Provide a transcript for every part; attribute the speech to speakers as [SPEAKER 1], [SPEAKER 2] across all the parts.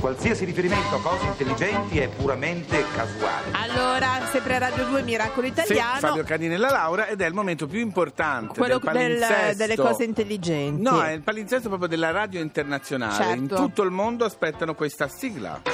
[SPEAKER 1] Qualsiasi riferimento a cose intelligenti è puramente casuale.
[SPEAKER 2] Allora, sempre a Radio 2 Miracolo
[SPEAKER 3] Sì,
[SPEAKER 2] Italiano.
[SPEAKER 3] Fabio Canini e la Laura ed è il momento più importante
[SPEAKER 2] quello
[SPEAKER 3] del
[SPEAKER 2] del- delle cose intelligenti.
[SPEAKER 3] No, è il palinsesto proprio della radio internazionale.
[SPEAKER 2] Certo.
[SPEAKER 3] In tutto il mondo aspettano questa sigla.
[SPEAKER 4] La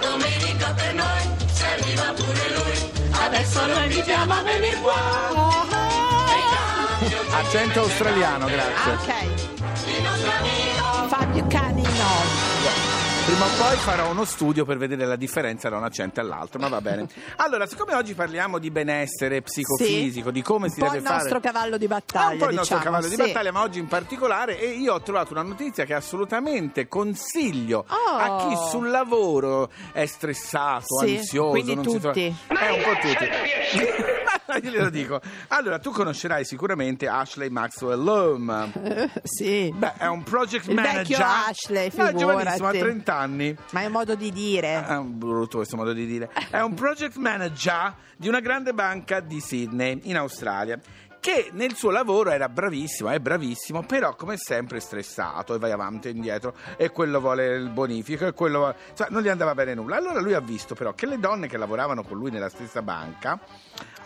[SPEAKER 4] domenica per noi ci arriva pure lui. Adesso lo invitiamo a venire qua.
[SPEAKER 3] Accento australiano, grazie.
[SPEAKER 2] Ah, ok. Fabio Canino.
[SPEAKER 3] Prima o poi farò uno studio per vedere la differenza da un accento all'altro, ma va bene. Allora, siccome oggi parliamo di benessere psicofisico, di come
[SPEAKER 2] Un
[SPEAKER 3] si
[SPEAKER 2] po'
[SPEAKER 3] deve
[SPEAKER 2] il
[SPEAKER 3] fare...
[SPEAKER 2] nostro cavallo di
[SPEAKER 3] È
[SPEAKER 2] battaglia,
[SPEAKER 3] un po' il nostro
[SPEAKER 2] diciamo,
[SPEAKER 3] cavallo di
[SPEAKER 2] sì.
[SPEAKER 3] battaglia, ma oggi in particolare, e io ho trovato una notizia che assolutamente consiglio
[SPEAKER 2] Oh.
[SPEAKER 3] a chi sul lavoro è stressato,
[SPEAKER 2] Sì,
[SPEAKER 3] ansioso.
[SPEAKER 2] quindi
[SPEAKER 3] non si trova-
[SPEAKER 2] tutti.
[SPEAKER 3] È un po' tutti. Glielo dico. Allora, tu conoscerai sicuramente Ashley Maxwell Loam.
[SPEAKER 2] Sì.
[SPEAKER 3] Beh, è un project
[SPEAKER 2] Il
[SPEAKER 3] manager.
[SPEAKER 2] vecchio Ashley,
[SPEAKER 3] No, è giovanissimo, ha
[SPEAKER 2] figurati.
[SPEAKER 3] 30 anni.
[SPEAKER 2] Ma è un modo di dire.
[SPEAKER 3] È un brutto questo modo di dire. È un project manager di una grande banca di Sydney, in Australia. Che nel suo lavoro era bravissimo, è bravissimo, però come sempre stressato e vai avanti e indietro e quello vuole il bonifico e quello vuole- cioè, non gli andava bene nulla. Allora lui ha visto però che le donne che lavoravano con lui nella stessa banca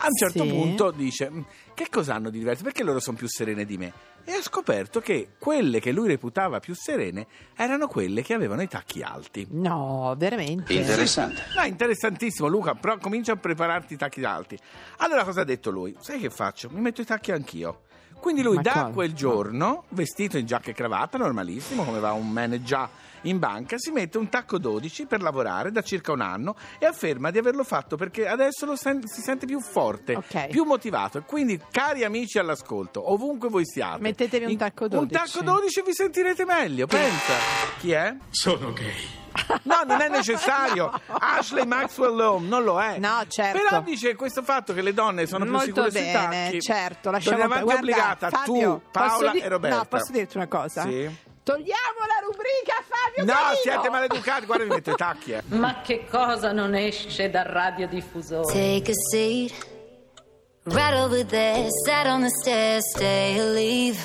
[SPEAKER 3] a un certo
[SPEAKER 2] Sì.
[SPEAKER 3] punto dice "Mm, che cosa hanno di diverso? Perché loro sono più serene di me? E ha scoperto che quelle che lui reputava più serene erano quelle che avevano i tacchi alti.
[SPEAKER 2] No, veramente.
[SPEAKER 5] Interessante.
[SPEAKER 3] No, interessantissimo Luca, però comincia a prepararti i tacchi alti. Allora cosa ha detto lui? Sai che faccio? Mi metto i tacchi anch'io. Quindi lui
[SPEAKER 2] Ma
[SPEAKER 3] da quel giorno, vestito in giacca e cravatta, normalissimo, come va un manager in banca, si mette un tacco 12 per lavorare da circa un anno e afferma di averlo fatto perché adesso lo sen- si sente più forte,
[SPEAKER 2] Ok.
[SPEAKER 3] più motivato. E quindi, cari amici all'ascolto, ovunque voi siate,
[SPEAKER 2] Mettetevi un tacco
[SPEAKER 3] Un
[SPEAKER 2] 12.
[SPEAKER 3] tacco 12 e vi sentirete meglio, pensa. Chi è?
[SPEAKER 5] Sono gay.
[SPEAKER 3] No, non è necessario. Ashley Maxwell Home non lo è.
[SPEAKER 2] No, certo.
[SPEAKER 3] Però dice questo fatto che le donne sono più
[SPEAKER 2] Molto
[SPEAKER 3] sicure sui
[SPEAKER 2] bene,
[SPEAKER 3] tacchi.
[SPEAKER 2] certo. Lasciamo
[SPEAKER 3] avanti
[SPEAKER 2] guarda,
[SPEAKER 3] obbligata
[SPEAKER 2] Fabio,
[SPEAKER 3] tu, Paola
[SPEAKER 2] di-
[SPEAKER 3] e Roberta.
[SPEAKER 2] No, posso dirti una cosa?
[SPEAKER 3] Sì.
[SPEAKER 2] Togliamo la rubrica Fabio
[SPEAKER 3] No,
[SPEAKER 2] Canino.
[SPEAKER 3] siete maleducati, guarda mi metto i tacchi. Eh.
[SPEAKER 6] Ma che cosa non esce dal radiodiffusore?
[SPEAKER 7] Take a seat right over there. Sat on the stairs, stay or leave.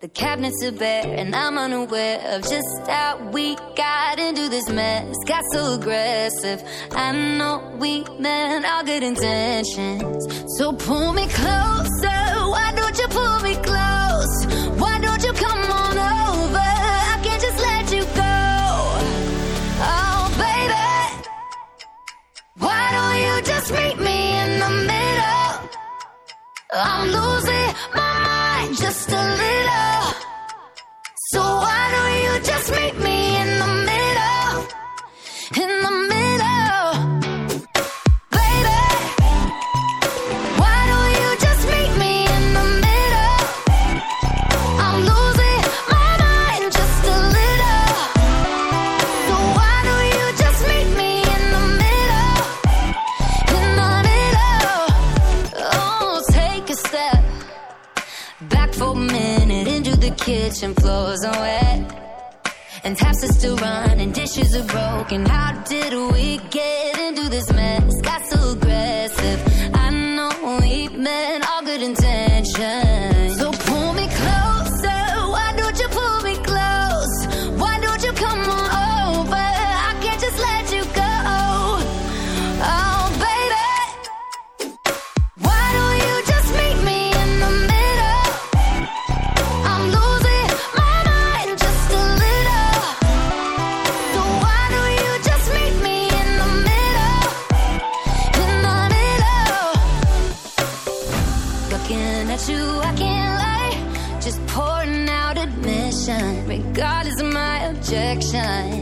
[SPEAKER 7] The cabinets are bare, and I'm unaware of just how we got into this mess. Got so aggressive. I know we meant all good intentions. So pull me closer. Back for a minute into the kitchen. Floors are wet. And taps are still running, dishes are broken. How did we get into this mess? Got so aggressive. I know we meant all good intentions. God is my objection.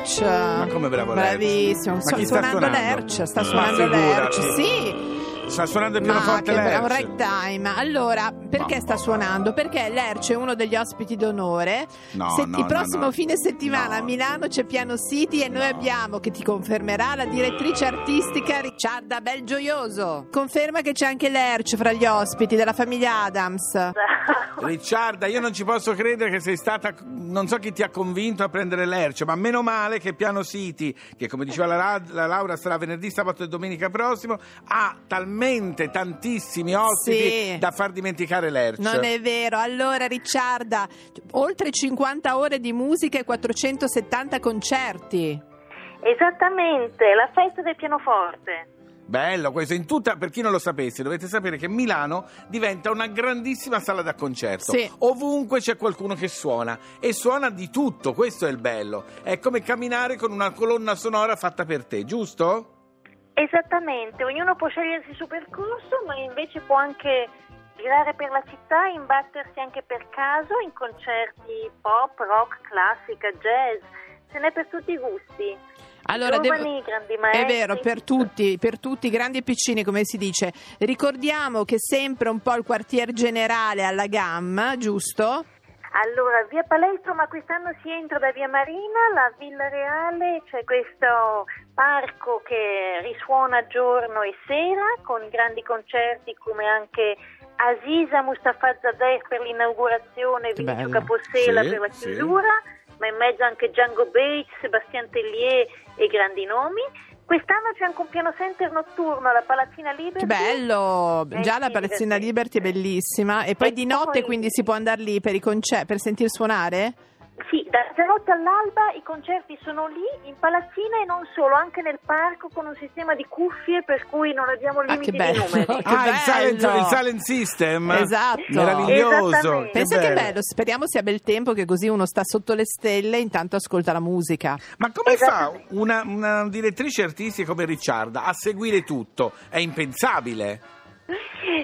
[SPEAKER 2] Lerch.
[SPEAKER 3] Ma come bravo Lerch?
[SPEAKER 2] Bravissimo.
[SPEAKER 3] Ma
[SPEAKER 2] Sto
[SPEAKER 3] chi sta
[SPEAKER 2] suonando
[SPEAKER 3] suonando?
[SPEAKER 2] Lerch, sta
[SPEAKER 3] Ma
[SPEAKER 2] suonando. Lerch. Sì.
[SPEAKER 3] Sta suonando il
[SPEAKER 2] Ma
[SPEAKER 3] pianoforte
[SPEAKER 2] che è un
[SPEAKER 3] Lerch.
[SPEAKER 2] ragtime. Allora, perché
[SPEAKER 3] Ma-
[SPEAKER 2] sta suonando? Perché Lerch è uno degli ospiti d'onore.
[SPEAKER 3] No,
[SPEAKER 2] Se-
[SPEAKER 3] no,
[SPEAKER 2] il
[SPEAKER 3] no,
[SPEAKER 2] prossimo
[SPEAKER 3] no.
[SPEAKER 2] fine settimana a
[SPEAKER 3] No.
[SPEAKER 2] Milano c'è Piano City e noi abbiamo, che ti confermerà, la direttrice artistica Ricciarda Belgioioso. Conferma che c'è anche Lerch fra gli ospiti della famiglia Adams.
[SPEAKER 3] Ricciarda, io non ci posso credere che sei stata. Non so chi ti ha convinto a prendere Lerch, ma meno male che Piano City, che come diceva la, la Laura sarà venerdì, sabato e domenica prossimo, ha talmente tantissimi ospiti
[SPEAKER 2] Sì.
[SPEAKER 3] da far dimenticare Lerch.
[SPEAKER 2] Non è vero. Allora, Ricciarda, oltre 50 ore di musica e 470 concerti.
[SPEAKER 5] Esattamente, la festa del pianoforte.
[SPEAKER 3] Bello questo, in tutta, per chi non lo sapesse, dovete sapere che Milano diventa una grandissima sala da concerto.
[SPEAKER 2] Sì.
[SPEAKER 3] Ovunque c'è qualcuno che suona e suona di tutto, questo è il bello. È come camminare con una colonna sonora fatta per te, giusto?
[SPEAKER 5] Esattamente, ognuno può scegliersi il suo percorso, ma invece può anche girare per la città e imbattersi anche per caso in concerti pop, rock, classica, jazz. Ce n'è per tutti i gusti.
[SPEAKER 2] Allora,
[SPEAKER 5] Giovani,
[SPEAKER 2] devo-
[SPEAKER 5] grandi
[SPEAKER 2] È vero, per tutti, per tutti, grandi e piccini, come si dice. Ricordiamo che sempre un po' il quartier generale alla gamma, giusto?
[SPEAKER 5] Allora, via Palestro, ma quest'anno si entra da via Marina, la Villa Reale, c'è questo parco che risuona giorno e sera con grandi concerti come anche Aziza Mustafa Zadeh per l'inaugurazione, Vinicio. Capossela
[SPEAKER 3] Sì,
[SPEAKER 5] per la
[SPEAKER 3] sì.
[SPEAKER 5] Ma in mezzo anche Django Bates, Sebastian Tellier e grandi nomi. Quest'anno c'è anche un piano center notturno alla Palazzina Liberty.
[SPEAKER 2] Che bello!
[SPEAKER 5] Eh
[SPEAKER 2] Già la Palazzina. Liberty è bellissima. E poi
[SPEAKER 5] E
[SPEAKER 2] di notte
[SPEAKER 5] poi-
[SPEAKER 2] quindi si può andare lì per i concerti, per sentir suonare?
[SPEAKER 5] Sì, da mezzanotte all'alba i concerti sono lì, in palazzina e non solo, anche nel parco con un sistema di cuffie per cui non abbiamo
[SPEAKER 2] Ah,
[SPEAKER 5] limiti
[SPEAKER 2] che bello!
[SPEAKER 5] di numeri.
[SPEAKER 2] Che
[SPEAKER 3] ah, il silent,
[SPEAKER 2] bello!
[SPEAKER 3] il silent system.
[SPEAKER 2] Esatto.
[SPEAKER 3] Meraviglioso.
[SPEAKER 5] Esattamente.
[SPEAKER 2] Pensa che bello, speriamo sia bel tempo che così uno sta sotto le stelle e intanto ascolta la musica.
[SPEAKER 3] Ma come fa una, una direttrice artistica come Ricciarda a seguire tutto? È impensabile.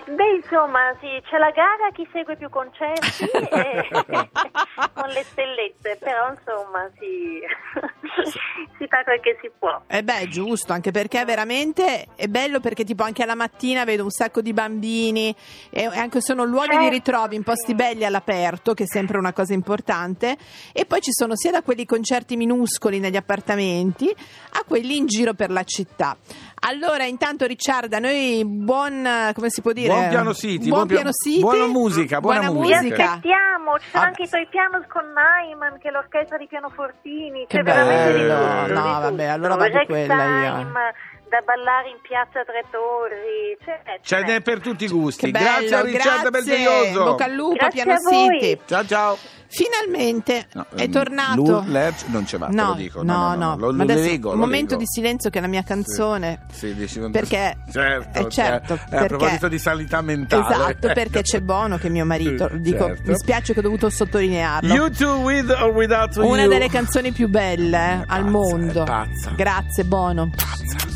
[SPEAKER 5] Beh, insomma, sì, c'è la gara chi segue più concerti e- con le stellette, però insomma si, si fa quel che si può.
[SPEAKER 2] Eh beh, è giusto, anche perché veramente è bello perché tipo anche alla mattina vedo un sacco di bambini e e anche sono luoghi di
[SPEAKER 5] Certo.
[SPEAKER 2] ritrovi in posti belli all'aperto, che è sempre una cosa importante, e poi ci sono sia da quelli concerti minuscoli negli appartamenti a quelli in giro per la città. Allora, intanto Ricciarda, noi buon, come si può dire?
[SPEAKER 3] Buon piano City,
[SPEAKER 2] buon
[SPEAKER 3] buon pia-
[SPEAKER 2] piano City.
[SPEAKER 3] buona musica, buona
[SPEAKER 5] Vi
[SPEAKER 3] musica.
[SPEAKER 5] aspettiamo, ci sono
[SPEAKER 2] Ah.
[SPEAKER 5] anche i tuoi pianos con Naiman, che è l'orchestra di pianofortini,
[SPEAKER 2] Che
[SPEAKER 5] c'è veramente di
[SPEAKER 2] bello.
[SPEAKER 5] tutto.
[SPEAKER 2] No,
[SPEAKER 5] di
[SPEAKER 2] vabbè,
[SPEAKER 5] tutto.
[SPEAKER 2] allora vado
[SPEAKER 5] Ragtime,
[SPEAKER 2] quella io.
[SPEAKER 5] Da ballare in piazza Tre Torri, c'è,
[SPEAKER 3] Ce
[SPEAKER 5] c'è.
[SPEAKER 3] n'è per tutti i gusti.
[SPEAKER 2] Bello,
[SPEAKER 3] grazie a Ricciarda
[SPEAKER 2] grazie.
[SPEAKER 3] Belgioioso.
[SPEAKER 2] Bocca al lupo,
[SPEAKER 5] Grazie
[SPEAKER 2] Piano
[SPEAKER 5] a voi.
[SPEAKER 2] City.
[SPEAKER 3] Ciao ciao.
[SPEAKER 2] Finalmente
[SPEAKER 3] No,
[SPEAKER 2] è
[SPEAKER 3] ehm,
[SPEAKER 2] tornato.
[SPEAKER 3] Lur- Lerch non ce va, te
[SPEAKER 2] no,
[SPEAKER 3] lo dico.
[SPEAKER 2] No,
[SPEAKER 3] No, no, no, lo- lo
[SPEAKER 2] adesso
[SPEAKER 3] leggo,
[SPEAKER 2] un
[SPEAKER 3] lo
[SPEAKER 2] momento
[SPEAKER 3] leggo.
[SPEAKER 2] di silenzio che è la mia canzone.
[SPEAKER 3] Sì, dici non-
[SPEAKER 2] Perché
[SPEAKER 3] certo,
[SPEAKER 2] eh, certo,
[SPEAKER 3] eh, a
[SPEAKER 2] perché-
[SPEAKER 3] proposito di sanità mentale.
[SPEAKER 2] Esatto, perché c'è Bono che è mio marito.
[SPEAKER 3] Sì,
[SPEAKER 2] Dico,
[SPEAKER 3] certo.
[SPEAKER 2] mi spiace che ho dovuto sottolinearlo.
[SPEAKER 3] You two with or without
[SPEAKER 2] Una
[SPEAKER 3] you.
[SPEAKER 2] delle canzoni più belle eh,
[SPEAKER 3] È
[SPEAKER 2] al
[SPEAKER 3] pazza,
[SPEAKER 2] mondo.
[SPEAKER 3] pazza.
[SPEAKER 2] Grazie Bono.
[SPEAKER 8] stone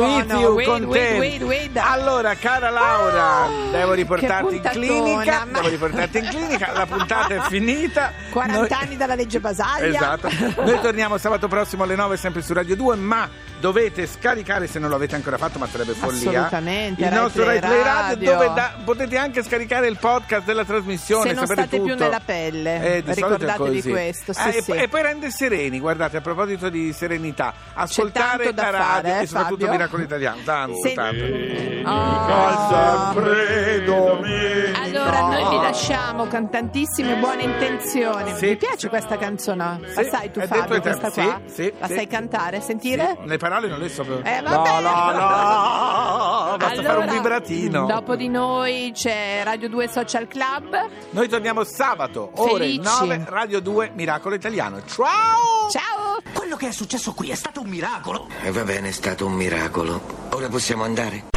[SPEAKER 8] With,
[SPEAKER 2] Bono,
[SPEAKER 3] you,
[SPEAKER 2] with,
[SPEAKER 3] con
[SPEAKER 2] with,
[SPEAKER 3] te.
[SPEAKER 2] with, with.
[SPEAKER 3] Allora, cara Laura,
[SPEAKER 2] Ah,
[SPEAKER 3] devo riportarti in clinica.
[SPEAKER 2] ma-
[SPEAKER 3] Devo riportarti in clinica. La puntata è finita.
[SPEAKER 2] 40
[SPEAKER 3] Noi-
[SPEAKER 2] anni dalla legge Basaglia.
[SPEAKER 3] Esatto. Noi torniamo sabato prossimo alle 9 sempre su Radio 2, ma dovete scaricare se non lo avete ancora fatto, ma sarebbe follia.
[SPEAKER 2] Assolutamente,
[SPEAKER 3] Il nostro Rai Play Radio,
[SPEAKER 2] Radio.
[SPEAKER 3] dove da- potete anche scaricare il podcast della trasmissione,
[SPEAKER 2] Se non state più
[SPEAKER 3] tutto.
[SPEAKER 2] nella pelle.
[SPEAKER 3] Eh, di
[SPEAKER 2] Ricordatevi
[SPEAKER 3] così.
[SPEAKER 2] questo, sì,
[SPEAKER 3] Eh, e,
[SPEAKER 2] sì.
[SPEAKER 3] e poi rende sereni, guardate, a proposito di serenità, ascoltare la radio
[SPEAKER 2] fare,
[SPEAKER 3] e soprattutto
[SPEAKER 2] Fabio.
[SPEAKER 3] Miracolo Italiano, tanto,
[SPEAKER 2] Sì.
[SPEAKER 3] tanto. Domenica.
[SPEAKER 2] Allora, noi vi lasciamo con tantissime buone intenzioni.
[SPEAKER 3] Sì.
[SPEAKER 2] Mi piace questa canzone? La
[SPEAKER 3] Sì,
[SPEAKER 2] sai tu, Fabio,
[SPEAKER 3] e
[SPEAKER 2] questa qua?
[SPEAKER 3] sì, sì,
[SPEAKER 2] La
[SPEAKER 3] sì.
[SPEAKER 2] sai cantare? Sentire?
[SPEAKER 3] Le parole non le so proprio.
[SPEAKER 2] Eh,
[SPEAKER 3] no,
[SPEAKER 2] vabbè.
[SPEAKER 3] no, no, basta fare un
[SPEAKER 2] Allora,
[SPEAKER 3] vibratino.
[SPEAKER 2] Dopo di noi c'è Radio 2 Social Club.
[SPEAKER 3] Noi torniamo sabato, ore
[SPEAKER 2] Felici.
[SPEAKER 3] 9, Radio 2, Miracolo Italiano. Ciao!
[SPEAKER 2] Ciao!
[SPEAKER 9] Quello che è successo qui è stato un miracolo.
[SPEAKER 10] E va bene, è stato un miracolo. Ora possiamo andare?